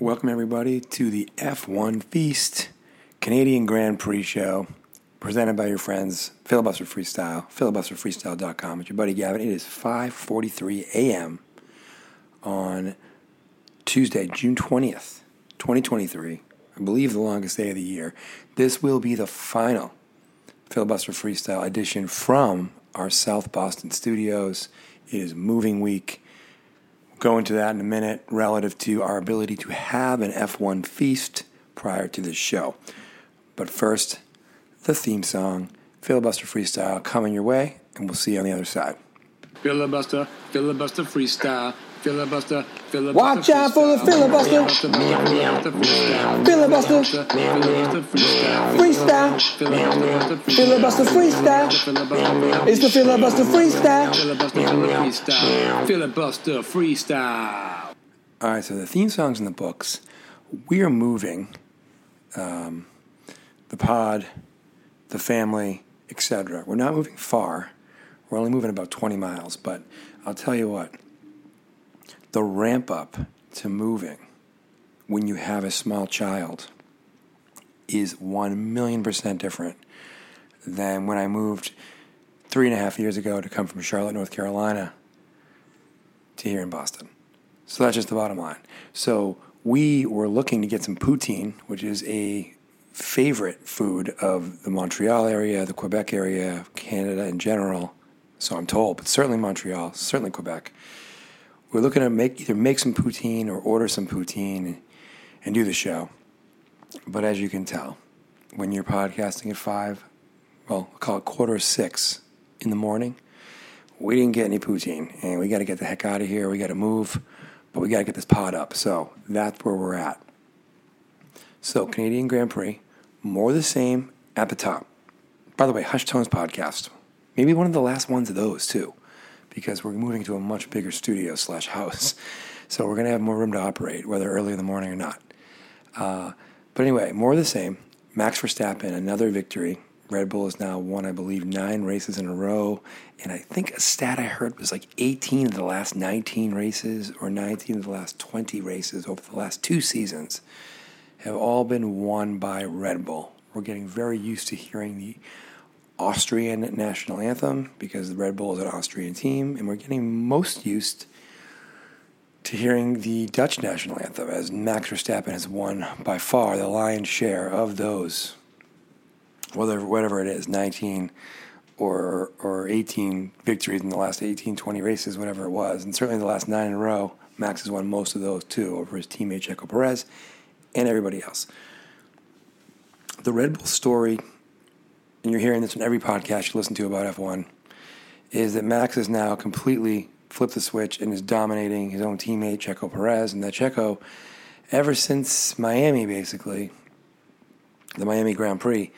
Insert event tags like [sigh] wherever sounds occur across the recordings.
Welcome, everybody, to the F1 Feast Canadian Grand Prix show presented by your friends Filibuster Freestyle, filibusterfreestyle.com It's your buddy Gavin. It is 5.43 a.m. on Tuesday, June 20th, 2023. I believe the longest day of the year. This will be the final Filibuster Freestyle edition from our South Boston studios. It is moving week. Go into that in a minute relative to our ability to have an F1 feast prior to this show. But first, the theme song, Filibuster Freestyle, coming your way, and we'll see you on the other side. Filibuster, filibuster freestyle. Filibuster, filibuster. Watch out for the filibuster. Filibuster, Freestyle. Filibuster freestyle. It's the filibuster freestyle. Filibuster, filibuster freestyle. All right, so the theme songs in the books, we are moving um, the pod, the family, etc. We're not moving far. We're only moving about 20 miles, but I'll tell you what, the ramp up to moving when you have a small child is 1 million percent different than when I moved three and a half years ago to come from Charlotte, North Carolina to here in Boston. So that's just the bottom line. So we were looking to get some poutine, which is a favorite food of the Montreal area, the Quebec area, Canada in general. So I'm told, but certainly Montreal, certainly Quebec. We're looking to make either make some poutine or order some poutine and, do the show. But as you can tell, when you're podcasting at five, well, I'll call it quarter six in the morning, we didn't get any poutine, and we got to get the heck out of here. We got to move, but we got to get this pod up. So that's where we're at. So Canadian Grand Prix, more the same at the top. By the way, Hush Tones podcast, maybe one of the last ones of those too, because we're moving to a much bigger studio slash house. [laughs] So we're gonna have more room to operate, whether early in the morning or not. Uh, but anyway, more of the same. Max Verstappen, another victory. Red Bull has now won, I believe, nine races in a row. And I think a stat I heard was like 18 of the last 19 races or 19 of the last 20 races over the last two seasons have all been won by Red Bull. We're getting very used to hearing the Austrian national anthem because the Red Bull is an Austrian team, and we're getting most used to hearing the Dutch national anthem as Max Verstappen has won by far the lion's share of those, whether whatever it is, 19 or or 18 victories in the last 18, 20 races, whatever it was, and certainly the last nine in a row. Max has won most of those too over his teammate Checo Perez and everybody else. The Red Bull story, and you're hearing this in every podcast you listen to about F1, is that Max has now completely flipped the switch and is dominating his own teammate, Checo Perez. And that Checo, ever since Miami, basically, the Miami Grand Prix,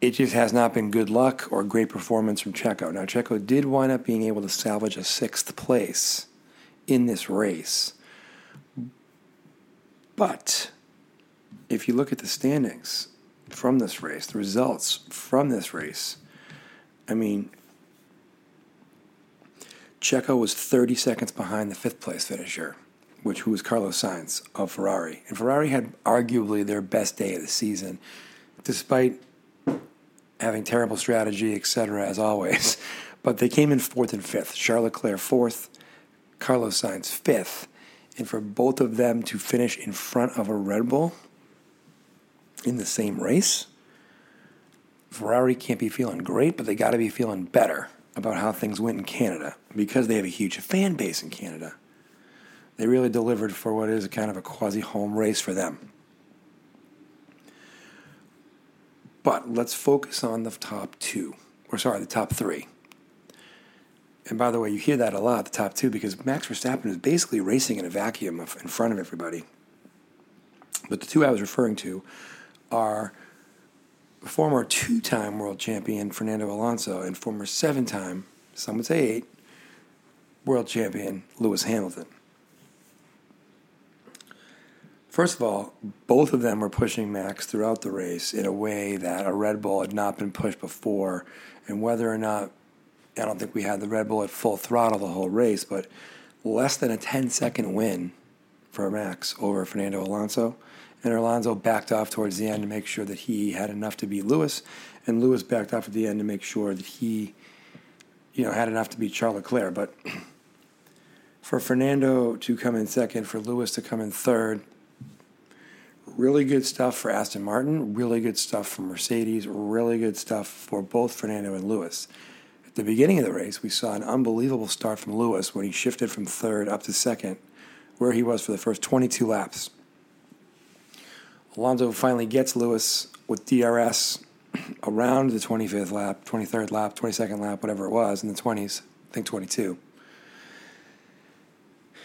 it just has not been good luck or great performance from Checo. Now, Checo did wind up being able to salvage a sixth place in this race. But if you look at the standings from this race, the results from this race, I mean, Checo was 30 seconds behind the fifth place finisher, which who was Carlos Sainz of Ferrari. And Ferrari had arguably their best day of the season, despite having terrible strategy, etc., as always. [laughs] But they came in fourth and fifth. Charles Leclerc fourth, Carlos Sainz fifth and for both of them to finish in front of a Red Bull in the same race, Ferrari can't be feeling great, but they got to be feeling better about how things went in Canada because they have a huge fan base in Canada. They really delivered for what is kind of a quasi home race for them. But let's focus on the top two, or sorry, the top three. And by the way, you hear that a lot, the top two, because Max Verstappen is basically racing in a vacuum in front of everybody. But the two I was referring to are former two time world champion Fernando Alonso and former seven time, some would say eight, world champion Lewis Hamilton. First of all, both of them were pushing Max throughout the race in a way that a Red Bull had not been pushed before, and whether or not I don't think we had the Red Bull at full throttle the whole race, but less than a 10 second win for Max over Fernando Alonso. And Alonso backed off towards the end to make sure that he had enough to beat Lewis, and Lewis backed off at the end to make sure that he, you know, had enough to beat Charles Leclerc. But for Fernando to come in second, for Lewis to come in third, really good stuff for Aston Martin, really good stuff for Mercedes, really good stuff for both Fernando and Lewis. At the beginning of the race, we saw an unbelievable start from Lewis when he shifted from third up to second, where he was for the first 22 laps. Alonso finally gets Lewis with DRS around the 25th lap, 23rd lap, 22nd lap, whatever it was, in the 20s, I think 22.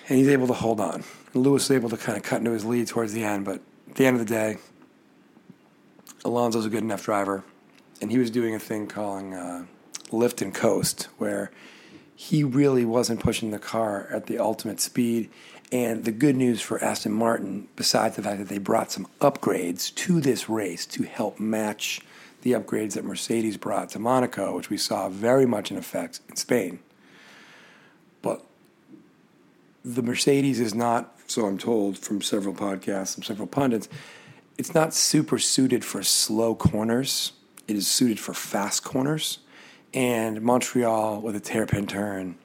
And he's able to hold on. Lewis is able to kind of cut into his lead towards the end, but at the end of the day, Alonso's a good enough driver, and he was doing a thing calling uh, lift and coast, where he really wasn't pushing the car at the ultimate speed. And the good news for Aston Martin, besides the fact that they brought some upgrades to this race to help match the upgrades that Mercedes brought to Monaco, which we saw very much in effect in Spain. But the Mercedes is not, so I'm told from several podcasts, from several pundits, it's not super suited for slow corners. It is suited for fast corners. And Montreal with a hairpin turn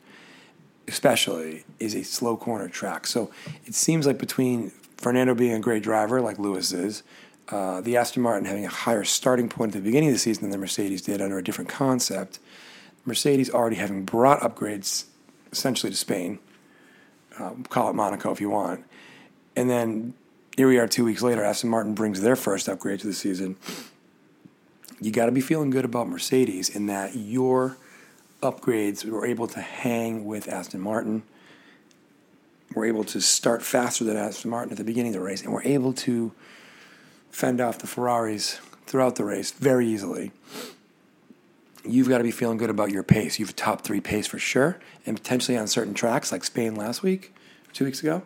especially, is a slow corner track. So it seems like between Fernando being a great driver, like Lewis is, uh, the Aston Martin having a higher starting point at the beginning of the season than the Mercedes did under a different concept, Mercedes already having brought upgrades essentially to Spain, uh, call it Monaco if you want, and then here we are two weeks later, Aston Martin brings their first upgrade to the season. You got to be feeling good about Mercedes in that your upgrades, we were able to hang with Aston Martin. We're able to start faster than Aston Martin at the beginning of the race, and we're able to fend off the Ferraris throughout the race very easily. You've got to be feeling good about your pace. You have a top three pace for sure, and potentially on certain tracks like Spain last week, two weeks ago,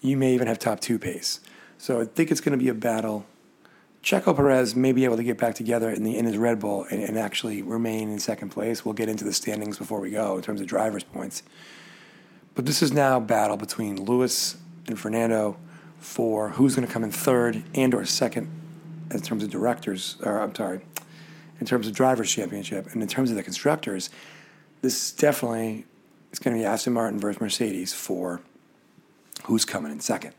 you may even have top two pace. So I think it's going to be a battle Checo Perez may be able to get back together in the in his Red Bull and, and, actually remain in second place. We'll get into the standings before we go in terms of drivers' points. But this is now a battle between Lewis and Fernando for who's going to come in third and or second in terms of directors. Or I'm sorry, in terms of drivers' championship and in terms of the constructors. This is definitely it's going to be Aston Martin versus Mercedes for who's coming in second.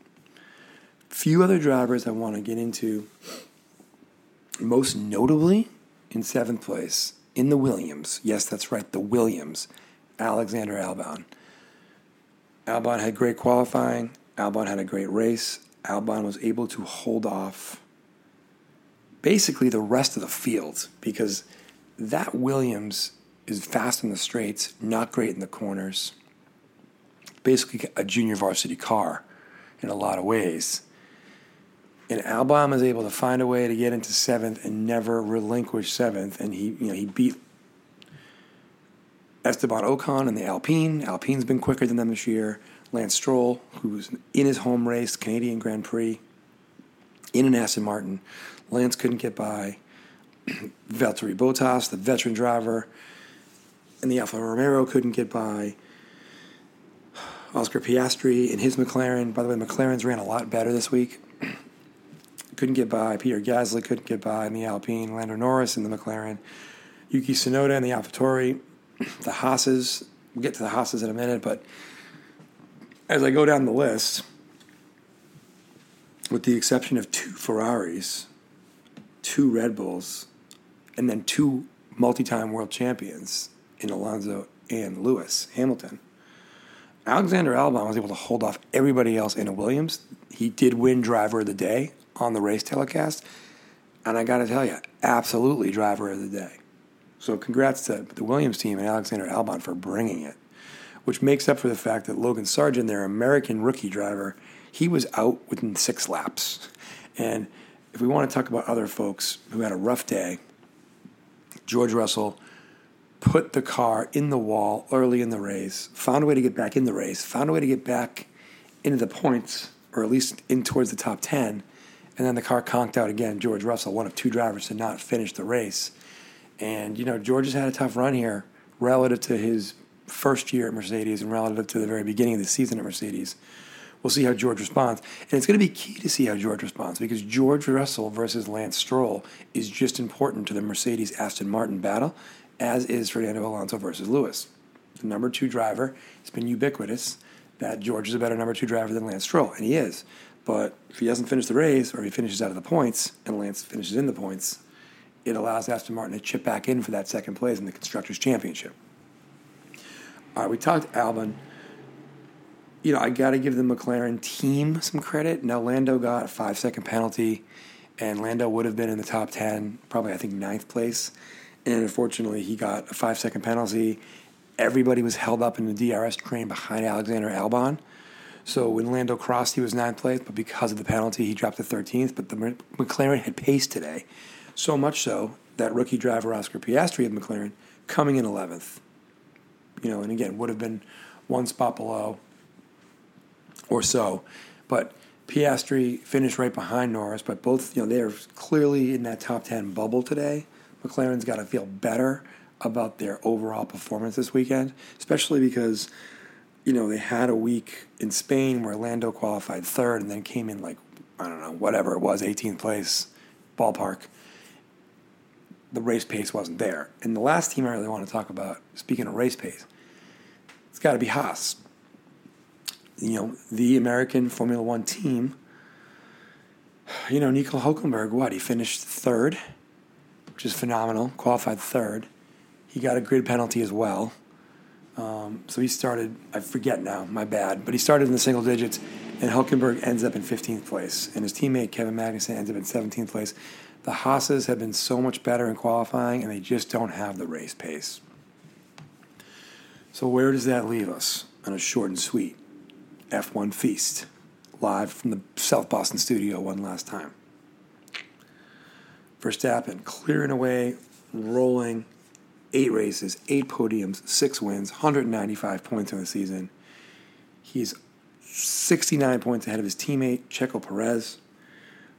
Few other drivers I want to get into most notably, in seventh place, in the Williams, yes, that's right, the Williams, Alexander Albon. Albon had great qualifying. Albon had a great race. Albon was able to hold off basically the rest of the field because that Williams is fast in the straights, not great in the corners. Basically, a junior varsity car in a lot of ways. And Albon was able to find a way to get into seventh and never relinquish seventh. And he, you know, he beat Esteban Ocon in the Alpine. Alpine's been quicker than them this year. Lance Stroll, who's in his home race, Canadian Grand Prix, in an Aston Martin. Lance couldn't get by. [clears throat] Valtteri Bottas, the veteran driver, and the Alfa Romeo couldn't get by. Oscar Piastri in his McLaren. By the way, McLaren's ran a lot better this week couldn't get by. Peter Gasly couldn't get by in the Alpine. Lando Norris in the McLaren. Yuki Tsunoda in the AlphaTauri. The Haas's. We'll get to the Haas's in a minute, but as I go down the list, with the exception of two Ferraris, two Red Bulls, and then two multi-time world champions in Alonso and Lewis Hamilton. Alexander Albon was able to hold off everybody else in a Williams. He did win driver of the day on the race telecast. And I got to tell you, absolutely driver of the day. So congrats to the Williams team and Alexander Albon for bringing it, which makes up for the fact that Logan Sargeant, their American rookie driver, he was out within six laps. And if we want to talk about other folks who had a rough day, George Russell put the car in the wall early in the race, found a way to get back in the race, found a way to get back into the points, or at least in towards the top 10, and then the car conked out again. George Russell, one of two drivers to not finish the race. And, you know, George has had a tough run here relative to his first year at Mercedes and relative to the very beginning of the season at Mercedes, we'll see how George responds. And it's going to be key to see how George responds because George Russell versus Lance Stroll is just important to the Mercedes Aston Martin battle, as is Fernando Alonso versus Lewis. The number two driver, it's been ubiquitous that George is a better number two driver than Lance Stroll, and he is. But if he doesn't finish the race or he finishes out of the points and Lance finishes in the points, it allows Aston Martin to chip back in for that second place in the Constructors' Championship. All right, we talked Albon. You know, I got to give the McLaren team some credit. Now, Lando got a five second penalty, and Lando would have been in the top 10, probably, I think, ninth place. And unfortunately, he got a five second penalty. Everybody was held up in the DRS train behind Alexander Albon. So when Lando crossed, he was ninth place, but because of the penalty, he dropped to 13th. But the McLaren had pace today, so much so that rookie driver Oscar Piastri of McLaren coming in 11th you know, and again, would have been one spot below or so. But Piastri finished right behind Norris, but both, you know, they're clearly in that top 10 bubble today. McLaren's got to feel better about their overall performance this weekend, especially because, you know, they had a week in Spain where Lando qualified third and then came in like, I don't know, whatever it was, 18th place, ballpark the race pace wasn't there. And the last team I really want to talk about, speaking of race pace, it's got to be Haas. You know, the American Formula One team. You know, Nico Hulkenberg, what? He finished third, which is phenomenal, qualified third. He got a grid penalty as well. Um, so he started, I forget now, my bad, but he started in the single digits, and Hulkenberg ends up in 15th place. And his teammate Kevin Magnussen ends up in 17th place. The Haas's have been so much better in qualifying, and they just don't have the race pace. So, where does that leave us on a short and sweet F1 feast live from the South Boston studio one last time? Verstappen clearing away, rolling, eight races, eight podiums, six wins, 195 points in the season. He's 69 points ahead of his teammate, Checo Perez,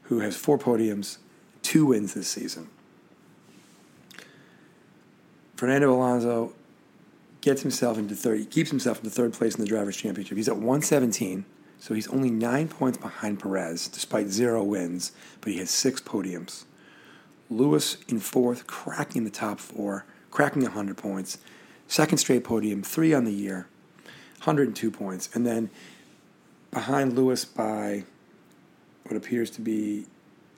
who has four podiums, two wins this season. Fernando Alonso gets himself into third. He keeps himself into third place in the drivers' championship. He's at 117, so he's only nine points behind Perez, despite zero wins, but he has six podiums. Lewis in fourth, cracking the top four, cracking 100 points. Second straight podium, three on the year, 102 points. And then behind Lewis by what appears to be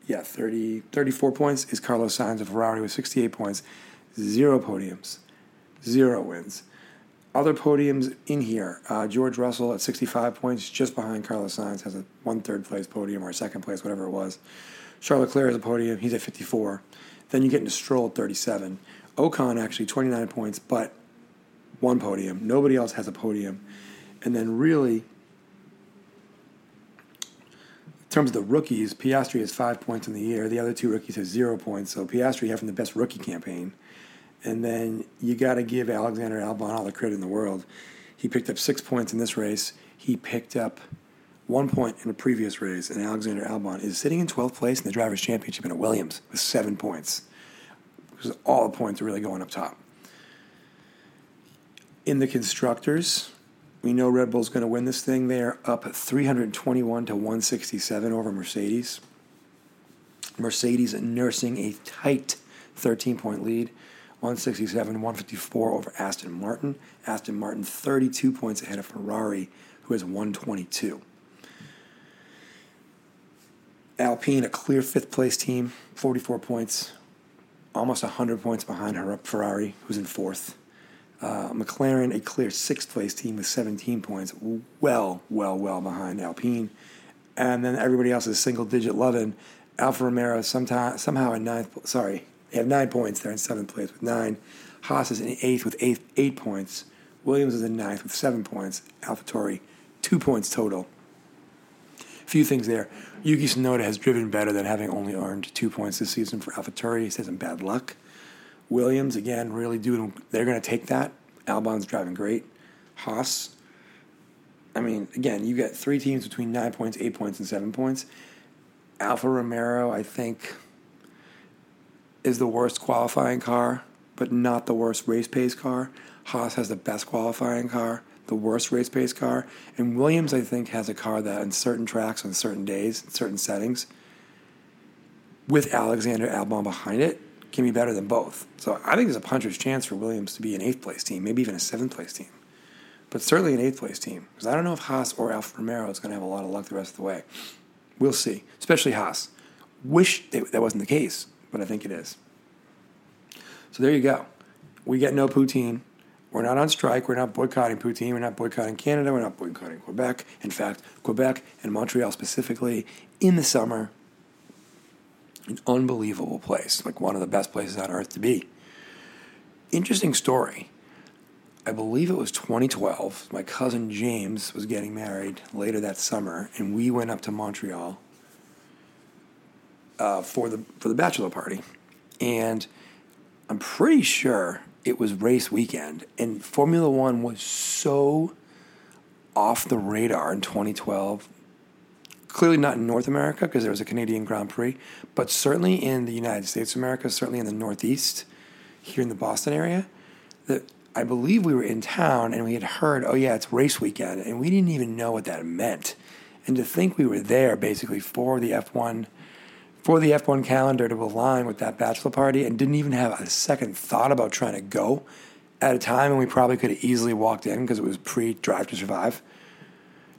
yeah, 30, 34 points is Carlos Sainz of Ferrari with 68 points, zero podiums, zero wins. Other podiums in here, uh, George Russell at 65 points, just behind Carlos Sainz, has a one third place podium or second place, whatever it was. Charles Leclerc has a podium, he's at 54. Then you get into Stroll at 37. Ocon actually 29 points, but one podium. Nobody else has a podium. And then really, in terms of the rookies, Piastri has five points in the year. The other two rookies have zero points. So Piastri having the best rookie campaign. And then you got to give Alexander Albon all the credit in the world. He picked up six points in this race. He picked up one point in a previous race, and Alexander Albon is sitting in 12th place in the Drivers' Championship in a Williams with seven points. Because all the points are really going up top. In the constructors, we know Red Bull's going to win this thing. They're up 321 to 167 over Mercedes. Mercedes nursing a tight 13 point lead, 167 154 over Aston Martin. Aston Martin 32 points ahead of Ferrari, who has 122. Alpine, a clear fifth place team, 44 points, almost 100 points behind Ferrari, who's in fourth. Uh, McLaren, a clear sixth place team with 17 points, well, well, well behind Alpine. And then everybody else is single digit loving. Alfa Romeo sometime, somehow in ninth, sorry, they have nine points. They're in seventh place with nine. Haas is in eighth with eight, eight points. Williams is in ninth with seven points. AlphaTauri, two points total. Few things there. Yuki Tsunoda has driven better than having only earned two points this season for AlphaTauri. He says in bad luck. Williams, again, really doing, they're going to take that. Albon's driving great. Haas, I mean, again, you get three teams between nine points, eight points, and seven points. Alfa Romeo, I think, is the worst qualifying car, but not the worst race pace car. Haas has the best qualifying car, the worst race pace car. And Williams, I think, has a car that on certain tracks, on certain days, in certain settings, with Alexander Albon behind it, can be better than both. So I think there's a puncher's chance for Williams to be an eighth place team, maybe even a seventh place team, but certainly an eighth place team. Because I don't know if Haas or Alfa Romeo is going to have a lot of luck the rest of the way. We'll see, especially Haas. Wish that wasn't the case, but I think it is. So there you go. We get no poutine. We're not on strike. We're not boycotting poutine. We're not boycotting Canada. We're not boycotting Quebec. In fact, Quebec and Montreal specifically in the summer an unbelievable place, like one of the best places on earth to be. Interesting story. I believe it was 2012. My cousin James was getting married later that summer, and we went up to Montreal uh, for the for the bachelor party. And I'm pretty sure it was race weekend, and Formula One was so off the radar in 2012 Clearly not in North America because there was a Canadian Grand Prix, but certainly in the United States of America, certainly in the Northeast, here in the Boston area, that I believe we were in town and we had heard, oh yeah, it's race weekend, and we didn't even know what that meant. And to think we were there basically for the F1 for the F1 calendar to align with that bachelor party and didn't even have a second thought about trying to go at a time when we probably could have easily walked in because it was pre Drive to Survive.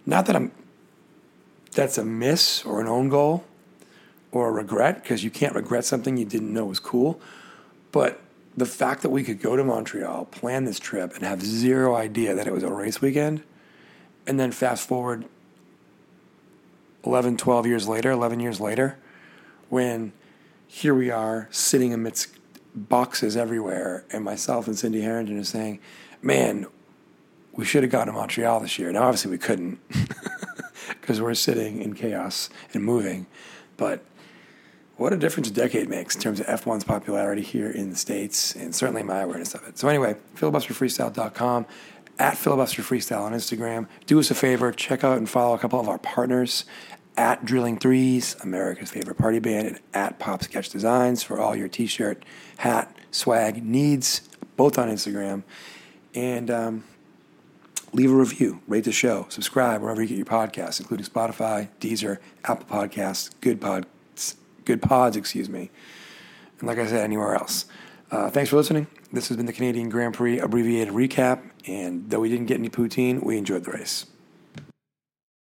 Not that I'm that's a miss or an own goal or a regret because you can't regret something you didn't know was cool. But the fact that we could go to Montreal, plan this trip, and have zero idea that it was a race weekend, and then fast forward 11, 12 years later, 11 years later, when here we are sitting amidst boxes everywhere, and myself and Cindy Harrington are saying, man, we should have gone to Montreal this year. Now, obviously, we couldn't. [laughs] because we're sitting in chaos and moving. But what a difference a decade makes in terms of F1's popularity here in the States and certainly my awareness of it. So, anyway, filibusterfreestyle.com, at filibusterfreestyle on Instagram. Do us a favor, check out and follow a couple of our partners at Drilling Threes, America's favorite party band, and at Pop Sketch Designs for all your t shirt, hat, swag needs, both on Instagram. And um, leave a review, rate the show, subscribe wherever you get your podcasts, including Spotify, Deezer, Apple Podcasts, Good Pods, Good Pods, excuse me, and like I said, anywhere else. Uh, thanks for listening. This has been the Canadian Grand Prix abbreviated recap, and though we didn't get any poutine, we enjoyed the race.